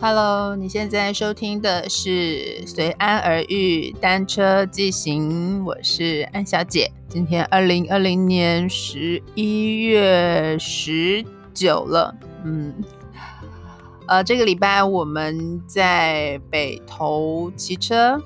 Hello，你现在收听的是《随安而遇单车记行》，我是安小姐。今天二零二零年十一月十九了，嗯，呃，这个礼拜我们在北投骑车，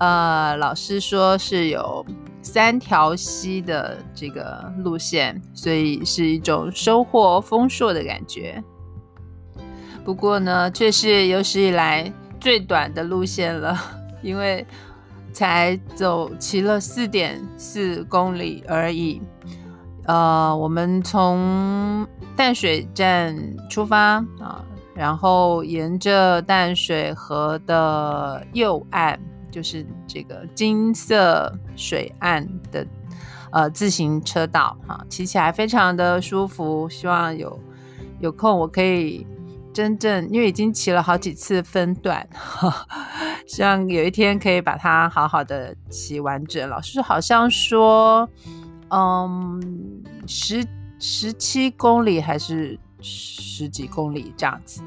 呃，老师说是有三条溪的这个路线，所以是一种收获丰硕的感觉。不过呢，却是有史以来最短的路线了，因为才走骑了四点四公里而已。呃，我们从淡水站出发啊，然后沿着淡水河的右岸，就是这个金色水岸的呃自行车道啊，骑起来非常的舒服。希望有有空我可以。真正因为已经骑了好几次分段，希望有一天可以把它好好的骑完整。老师好像说，嗯，十十七公里还是十几公里这样子。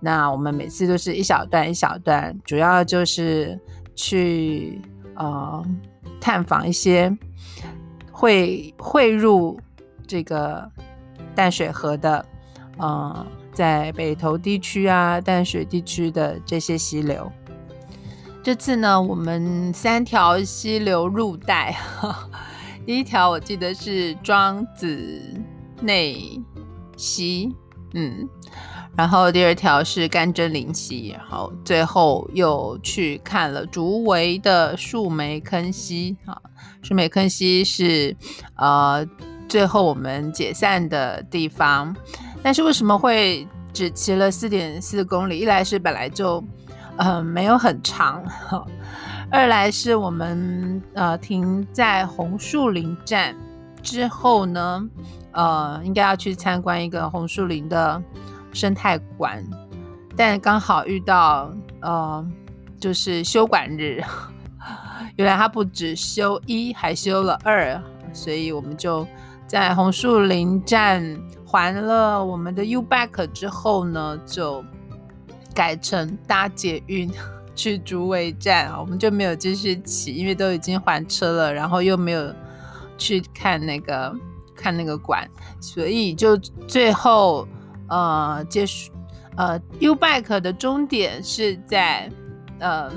那我们每次都是一小段一小段，主要就是去呃探访一些会汇入这个淡水河的，嗯。在北投地区啊，淡水地区的这些溪流，这次呢，我们三条溪流入带。第一条我记得是庄子内溪，嗯，然后第二条是甘蔗林溪，然后最后又去看了竹围的树梅坑溪啊。树梅坑溪是呃最后我们解散的地方。但是为什么会只骑了四点四公里？一来是本来就，呃，没有很长；二来是我们呃停在红树林站之后呢，呃，应该要去参观一个红树林的生态馆，但刚好遇到呃就是休馆日，原来他不止休一，还休了二，所以我们就在红树林站。还了我们的 U back 之后呢，就改成搭捷运 去竹围站啊，我们就没有继续骑，因为都已经还车了，然后又没有去看那个看那个馆，所以就最后呃结束呃 U back 的终点是在呃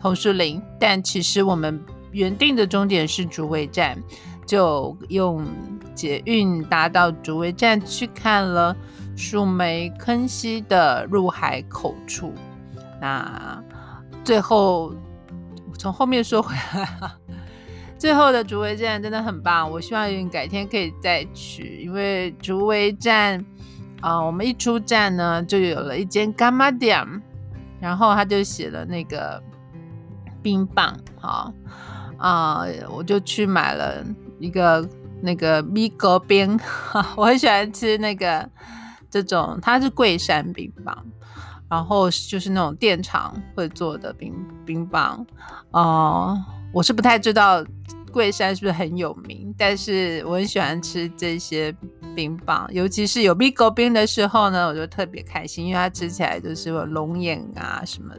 红树林，但其实我们原定的终点是竹围站，就用。捷运搭到竹围站去看了树梅坑溪的入海口处，那最后从后面说回来，最后的竹围站真的很棒，我希望改天可以再去，因为竹围站啊，我们一出站呢就有了一间干妈店，然后他就写了那个冰棒，好啊，我就去买了一个。那个米格冰，我很喜欢吃那个这种，它是桂山冰棒，然后就是那种电厂会做的冰冰棒。哦，我是不太知道桂山是不是很有名，但是我很喜欢吃这些冰棒，尤其是有米格冰的时候呢，我就特别开心，因为它吃起来就是有龙眼啊什么，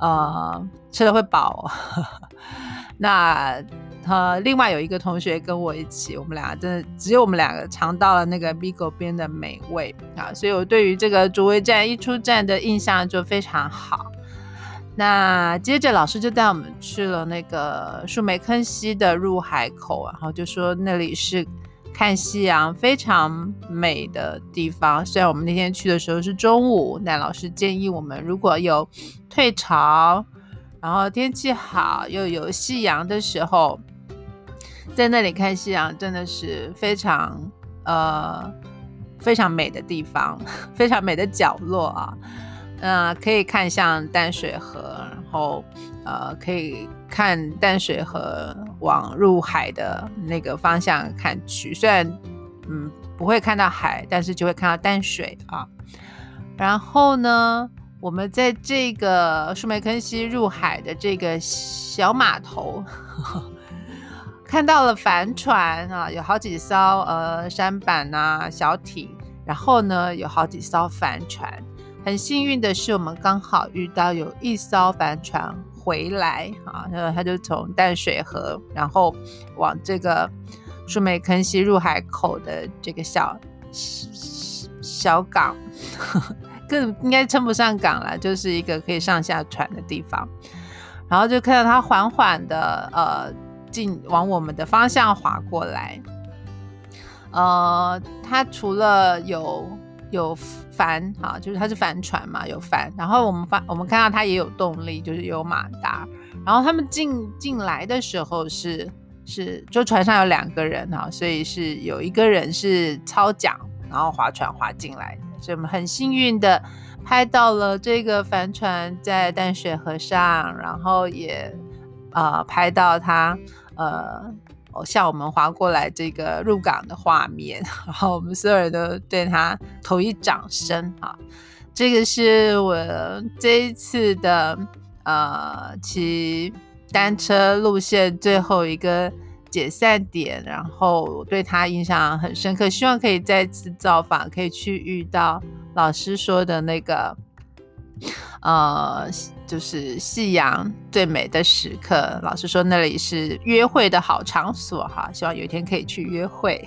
呃，吃了会饱。那。呃，另外有一个同学跟我一起，我们俩真的只有我们两个尝到了那个 Bigo 边的美味啊，所以我对于这个竹围站一出站的印象就非常好。那接着老师就带我们去了那个树梅坑溪的入海口，然后就说那里是看夕阳非常美的地方。虽然我们那天去的时候是中午，但老师建议我们如果有退潮，然后天气好又有夕阳的时候。在那里看夕阳真的是非常呃非常美的地方，非常美的角落啊。呃，可以看向淡水河，然后呃可以看淡水河往入海的那个方向看去。虽然嗯不会看到海，但是就会看到淡水啊。然后呢，我们在这个树梅坑溪入海的这个小码头。看到了帆船啊，有好几艘呃舢板啊小艇，然后呢有好几艘帆船，很幸运的是，我们刚好遇到有一艘帆船回来啊，那他就从淡水河，然后往这个树梅坑溪入海口的这个小小港，更应该称不上港了，就是一个可以上下船的地方。然后就看到他缓缓的呃进往我们的方向划过来，呃，他除了有有帆哈，就是它是帆船嘛，有帆。然后我们发我们看到它也有动力，就是有马达。然后他们进进来的时候是是就船上有两个人哈，所以是有一个人是操桨，然后划船划进来，所以我们很幸运的。拍到了这个帆船在淡水河上，然后也呃拍到它呃向我们划过来这个入港的画面，然后我们所有人都对他投以掌声啊！这个是我这一次的呃骑单车路线最后一个解散点，然后我对他印象很深刻，希望可以再次造访，可以去遇到。老师说的那个，呃，就是夕阳最美的时刻。老师说那里是约会的好场所，哈，希望有一天可以去约会。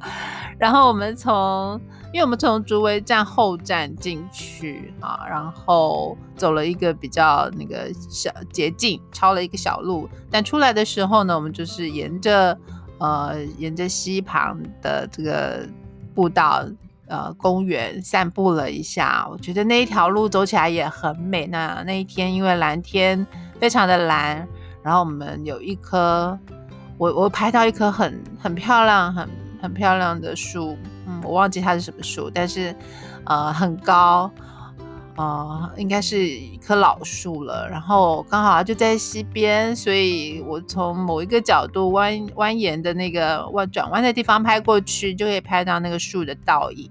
然后我们从，因为我们从竹围站后站进去啊，然后走了一个比较那个小捷径，抄了一个小路。但出来的时候呢，我们就是沿着呃沿着溪旁的这个步道。呃，公园散步了一下，我觉得那一条路走起来也很美。那那一天因为蓝天非常的蓝，然后我们有一棵，我我拍到一棵很很漂亮、很很漂亮的树，嗯，我忘记它是什么树，但是呃很高。呃，应该是一棵老树了，然后刚好就在西边，所以我从某一个角度弯蜿蜒的那个弯转弯的地方拍过去，就可以拍到那个树的倒影。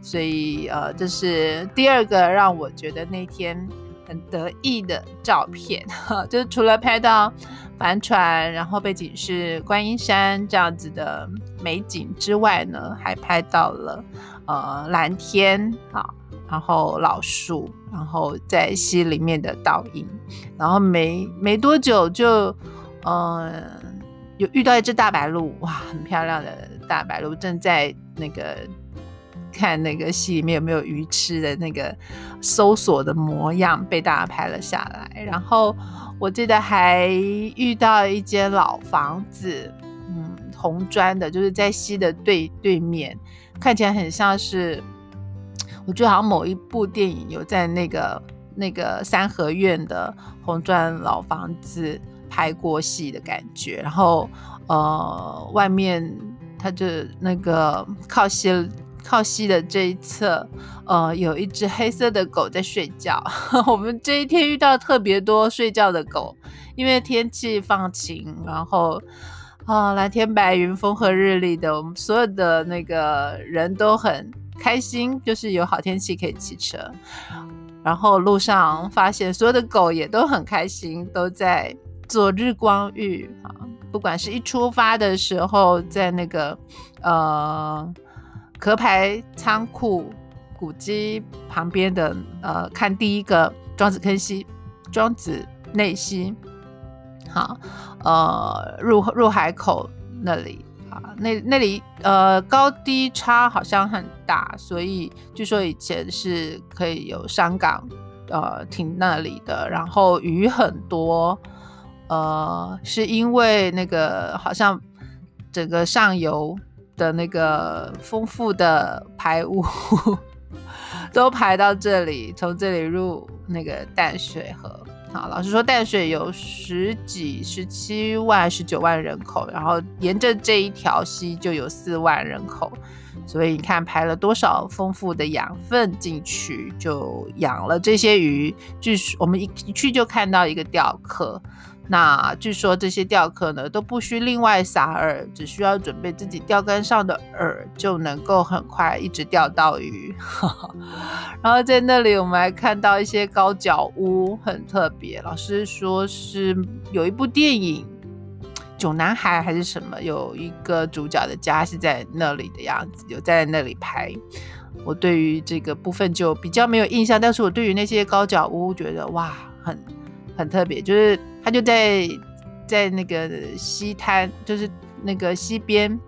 所以呃，这是第二个让我觉得那天很得意的照片，就是除了拍到帆船，然后背景是观音山这样子的美景之外呢，还拍到了呃蓝天啊。然后老树，然后在溪里面的倒影，然后没没多久就，嗯，有遇到一只大白鹭，哇，很漂亮的大白鹭，正在那个看那个戏里面有没有鱼吃的那个搜索的模样，被大家拍了下来。然后我记得还遇到一间老房子，嗯，红砖的，就是在溪的对对面，看起来很像是。我觉得好像某一部电影有在那个那个三合院的红砖老房子拍过戏的感觉，然后呃，外面它就那个靠西靠西的这一侧，呃，有一只黑色的狗在睡觉。我们这一天遇到特别多睡觉的狗，因为天气放晴，然后啊，蓝天白云、风和日丽的，我们所有的那个人都很。开心就是有好天气可以骑车，然后路上发现所有的狗也都很开心，都在做日光浴啊。不管是一出发的时候，在那个呃壳牌仓库古迹旁边的呃看第一个庄子坑溪、庄子内溪，好呃入入海口那里。啊，那那里呃高低差好像很大，所以据说以前是可以有商港呃停那里的，然后鱼很多，呃是因为那个好像整个上游的那个丰富的排污 都排到这里，从这里入那个淡水河。好，老实说，淡水有十几、十七万、十九万人口，然后沿着这一条溪就有四万人口，所以你看排了多少丰富的养分进去，就养了这些鱼。据我们一一去就看到一个钓客。那据说这些钓客呢都不需另外撒饵，只需要准备自己钓竿上的饵，就能够很快一直钓到鱼。然后在那里我们还看到一些高脚屋，很特别。老师说是有一部电影《囧男孩》还是什么，有一个主角的家是在那里的样子，有在那里拍。我对于这个部分就比较没有印象。但是我对于那些高脚屋觉得哇，很很特别，就是他就在在那个溪滩，就是那个溪边，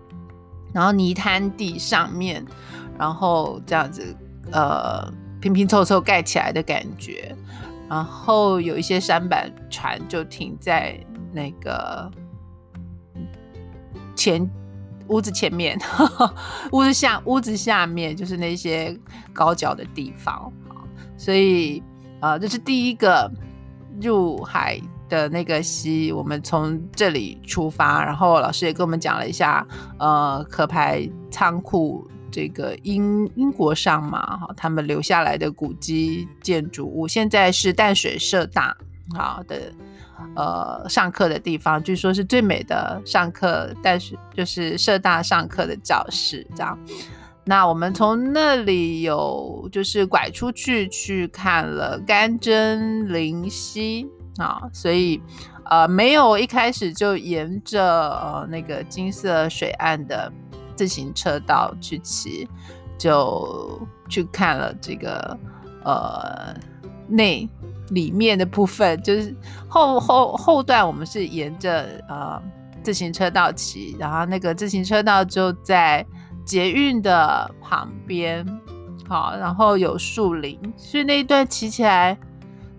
然后泥滩地上面，然后这样子呃拼拼凑凑盖起来的感觉。然后有一些舢板船就停在那个前屋子前面，屋子下屋子下面就是那些高脚的地方所以呃，这是第一个入海的那个溪，我们从这里出发，然后老师也跟我们讲了一下，呃，壳牌仓库。这个英英国上嘛，哈，他们留下来的古迹建筑物，现在是淡水社大好的呃上课的地方，据说是最美的上课淡水就是社大上课的教室，这样。那我们从那里有就是拐出去去看了干针灵溪啊，所以呃没有一开始就沿着呃那个金色水岸的。自行车道去骑，就去看了这个呃内里面的部分，就是后后后段我们是沿着呃自行车道骑，然后那个自行车道就在捷运的旁边，好，然后有树林，所以那一段骑起来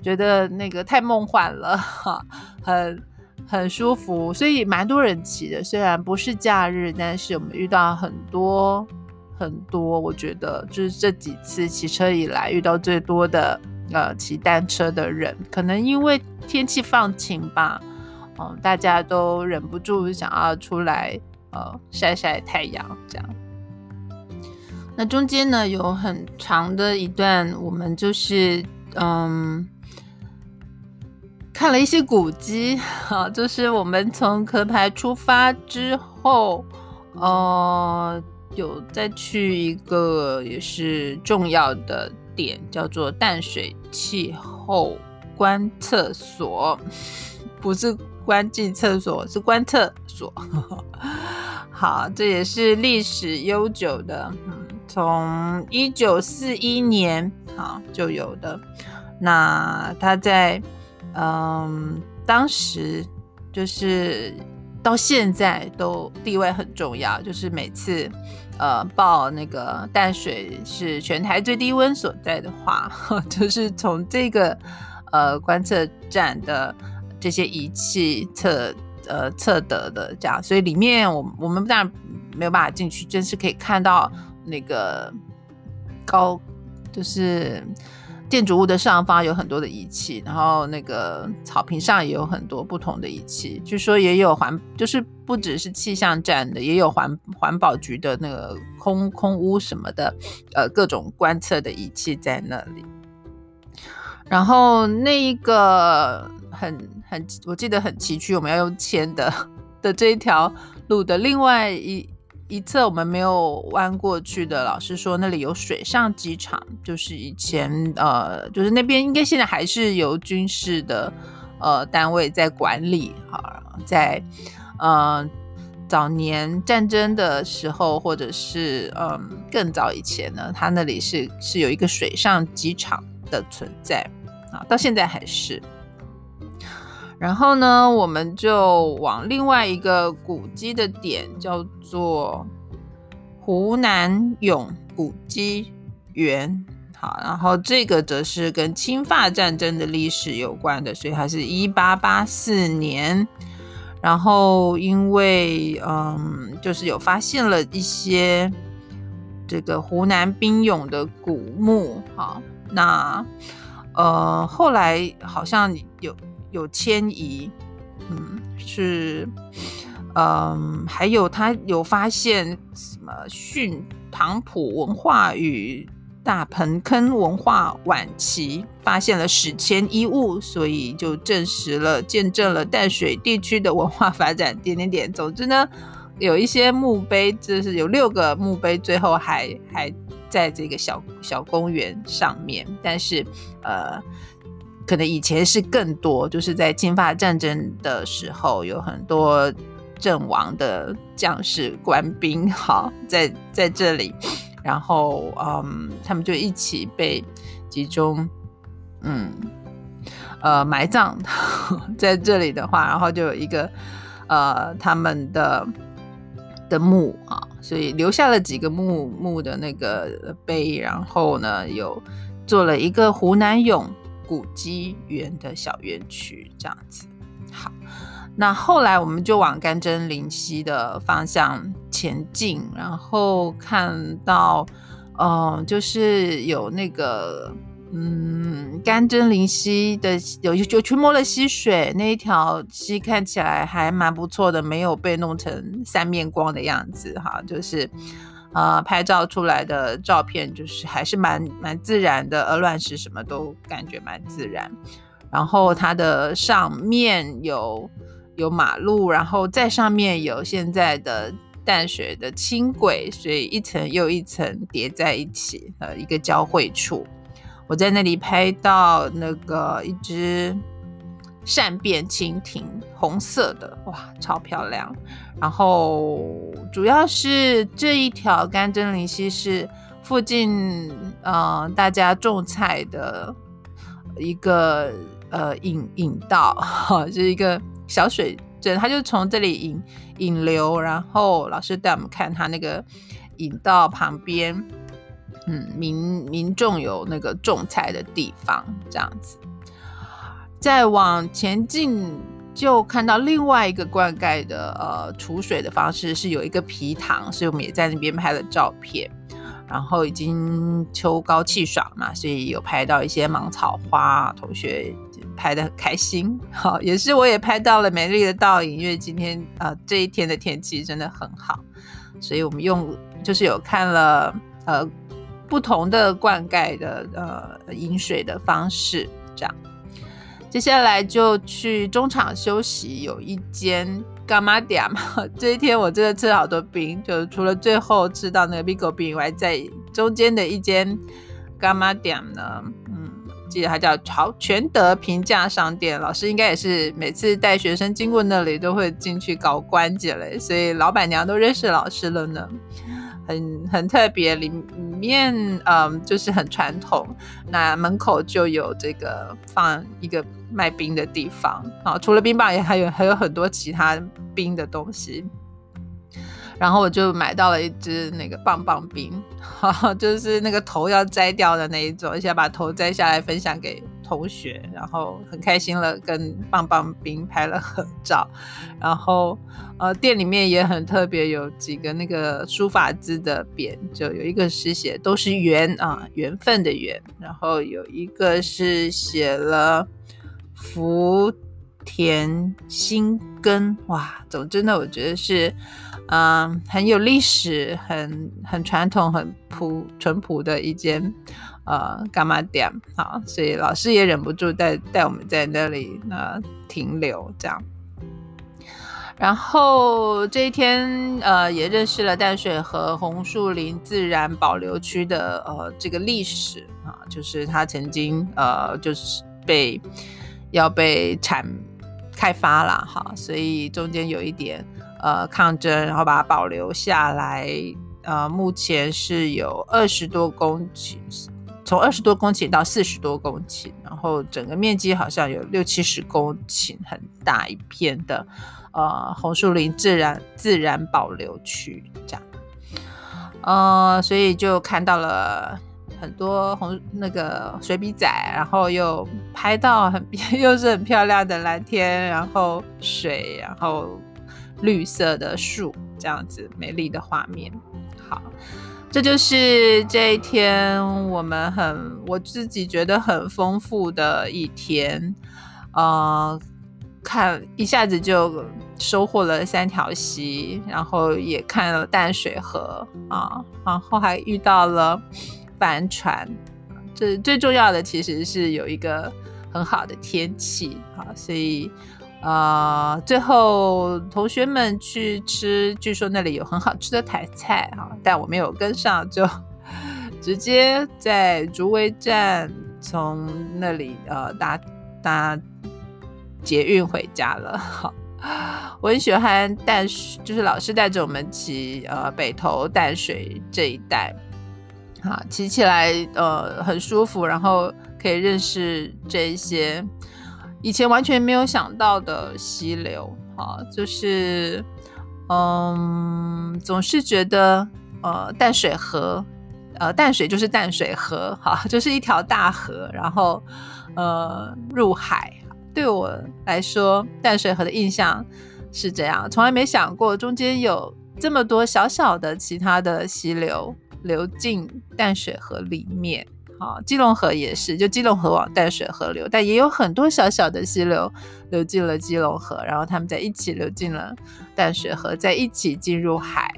觉得那个太梦幻了，哈，很。很舒服，所以蛮多人骑的。虽然不是假日，但是我们遇到很多很多，我觉得就是这几次骑车以来遇到最多的呃骑单车的人，可能因为天气放晴吧，嗯，大家都忍不住想要出来呃晒晒太阳这样。那中间呢有很长的一段，我们就是嗯。看了一些古迹，哈，就是我们从壳牌出发之后，呃，有再去一个也是重要的点，叫做淡水气候观测所，不是观进厕所，是观测所。好，这也是历史悠久的，嗯，从一九四一年啊就有的，那它在。嗯，当时就是到现在都地位很重要，就是每次呃报那个淡水是全台最低温所在的话，就是从这个呃观测站的这些仪器测呃测得的这样，所以里面我我们当然没有办法进去，就是可以看到那个高就是。建筑物的上方有很多的仪器，然后那个草坪上也有很多不同的仪器。据说也有环，就是不只是气象站的，也有环环保局的那个空空屋什么的，呃，各种观测的仪器在那里。然后那一个很很，我记得很崎岖，我们要用牵的的这一条路的另外一。一侧我们没有弯过去的，老师说那里有水上机场，就是以前呃，就是那边应该现在还是由军事的呃单位在管理哈，在呃早年战争的时候，或者是嗯更早以前呢，它那里是是有一个水上机场的存在啊，到现在还是。然后呢，我们就往另外一个古迹的点，叫做湖南永古迹园。好，然后这个则是跟侵法战争的历史有关的，所以它是一八八四年。然后因为嗯，就是有发现了一些这个湖南兵勇的古墓。好，那呃后来好像有。有迁移，嗯，是，嗯，还有他有发现什么训唐普文化与大盆坑文化晚期，发现了史前遗物，所以就证实了见证了淡水地区的文化发展点点点。总之呢，有一些墓碑，就是有六个墓碑，最后还还在这个小小公园上面，但是呃。可能以前是更多，就是在侵法战争的时候，有很多阵亡的将士官兵，好在 在这里，然后嗯，他们就一起被集中，嗯，呃，埋葬。在这里的话，然后就有一个呃他们的的墓啊，所以留下了几个墓墓的那个碑，然后呢，有做了一个湖南俑古迹园的小园区，这样子。好，那后来我们就往甘真林溪的方向前进，然后看到，嗯，就是有那个，嗯，甘真林溪的有有去摸了溪水，那一条溪看起来还蛮不错的，没有被弄成三面光的样子，哈，就是，呃，拍照出来的照片就是还是蛮蛮自然的，鹅卵石什么都感觉蛮自然。然后它的上面有有马路，然后在上面有现在的淡水的轻轨，所以一层又一层叠在一起，呃，一个交汇处。我在那里拍到那个一只善变蜻蜓，红色的，哇，超漂亮。然后主要是这一条甘真林溪是附近呃大家种菜的一个。呃，引引道哈，是一个小水镇，他就从这里引引流，然后老师带我们看他那个引道旁边，嗯，民民众有那个种菜的地方，这样子。再往前进，就看到另外一个灌溉的呃储水的方式，是有一个皮塘，所以我们也在那边拍了照片。然后已经秋高气爽嘛，所以有拍到一些芒草花，同学拍的很开心。好，也是我也拍到了美丽的倒影，因为今天呃这一天的天气真的很好，所以我们用就是有看了呃不同的灌溉的呃饮水的方式，这样。接下来就去中场休息，有一间。干妈点嘛？这一天我真的吃了好多冰，就除了最后吃到那个 Bigo 冰以外，在中间的一间干妈点呢，嗯，记得它叫朝全德平价商店。老师应该也是每次带学生经过那里都会进去搞关节嘞，所以老板娘都认识老师了呢。很很特别，里里面嗯就是很传统，那门口就有这个放一个卖冰的地方啊，除了冰棒也还有还有很多其他冰的东西，然后我就买到了一支那个棒棒冰，就是那个头要摘掉的那一种，想把头摘下来分享给。同学，然后很开心了，跟棒棒冰拍了合照，然后呃，店里面也很特别，有几个那个书法字的匾，就有一个是写都是缘啊，缘分的缘，然后有一个是写了福田新根，哇，总之呢，我觉得是嗯很有历史，很很传统，很朴淳朴的一间。呃，干嘛点好？所以老师也忍不住带带我们在那里呃停留这样。然后这一天呃也认识了淡水河红树林自然保留区的呃这个历史啊，就是它曾经呃就是被要被产开发了哈，所以中间有一点呃抗争，然后把它保留下来。呃，目前是有二十多公顷。从二十多公顷到四十多公顷，然后整个面积好像有六七十公顷，很大一片的呃红树林自然自然保留区这样，呃，所以就看到了很多红那个水笔仔，然后又拍到很 又是很漂亮的蓝天，然后水，然后绿色的树，这样子美丽的画面，好。这就是这一天我们很我自己觉得很丰富的一天，呃，看一下子就收获了三条溪，然后也看了淡水河啊，然后还遇到了帆船，这最重要的其实是有一个很好的天气啊，所以。呃，最后同学们去吃，据说那里有很好吃的台菜啊，但我没有跟上，就 直接在竹围站从那里呃搭搭捷运回家了。好，我很喜欢淡水，就是老师带着我们骑呃北投淡水这一带，啊，骑起来呃很舒服，然后可以认识这一些以前完全没有想到的溪流啊，就是嗯，总是觉得呃淡水河，呃淡水就是淡水河，哈，就是一条大河，然后呃入海。对我来说，淡水河的印象是这样，从来没想过中间有这么多小小的其他的溪流。流进淡水河里面，啊，基隆河也是，就基隆河往淡水河流，但也有很多小小的溪流流进了基隆河，然后他们在一起流进了淡水河，在一起进入海。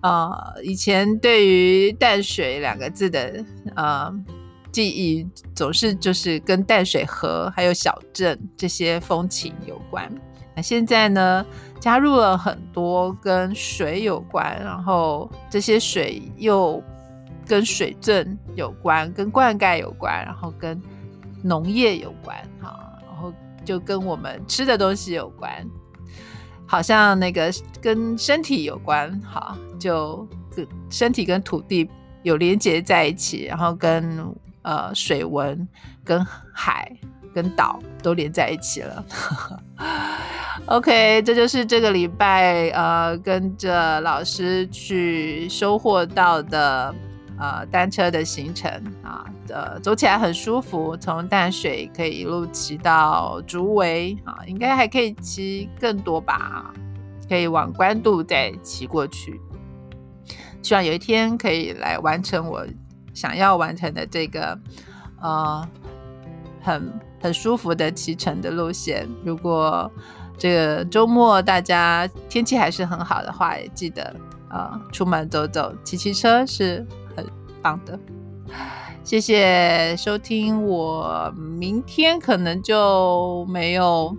啊，以前对于淡水两个字的呃记忆，总是就是跟淡水河还有小镇这些风情有关。那现在呢？加入了很多跟水有关，然后这些水又跟水圳有关，跟灌溉有关，然后跟农业有关，哈，然后就跟我们吃的东西有关，好像那个跟身体有关，哈，就跟身体跟土地有连接在一起，然后跟呃水文、跟海、跟岛都连在一起了。OK，这就是这个礼拜呃跟着老师去收获到的呃单车的行程啊，呃走起来很舒服，从淡水可以一路骑到竹围啊，应该还可以骑更多吧，可以往关渡再骑过去。希望有一天可以来完成我想要完成的这个呃很很舒服的骑乘的路线。如果这个周末大家天气还是很好的话，也记得啊出门走走，骑骑车是棒的。谢谢收听，我明天可能就没有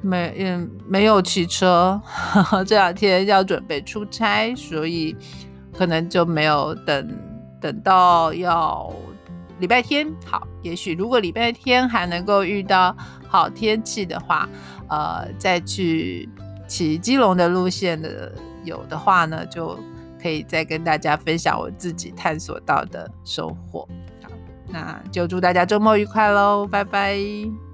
没嗯没有骑车，这两天要准备出差，所以可能就没有等等到要礼拜天好。也许如果礼拜天还能够遇到好天气的话。呃，再去骑基隆的路线的有的话呢，就可以再跟大家分享我自己探索到的收获。好，那就祝大家周末愉快喽，拜拜。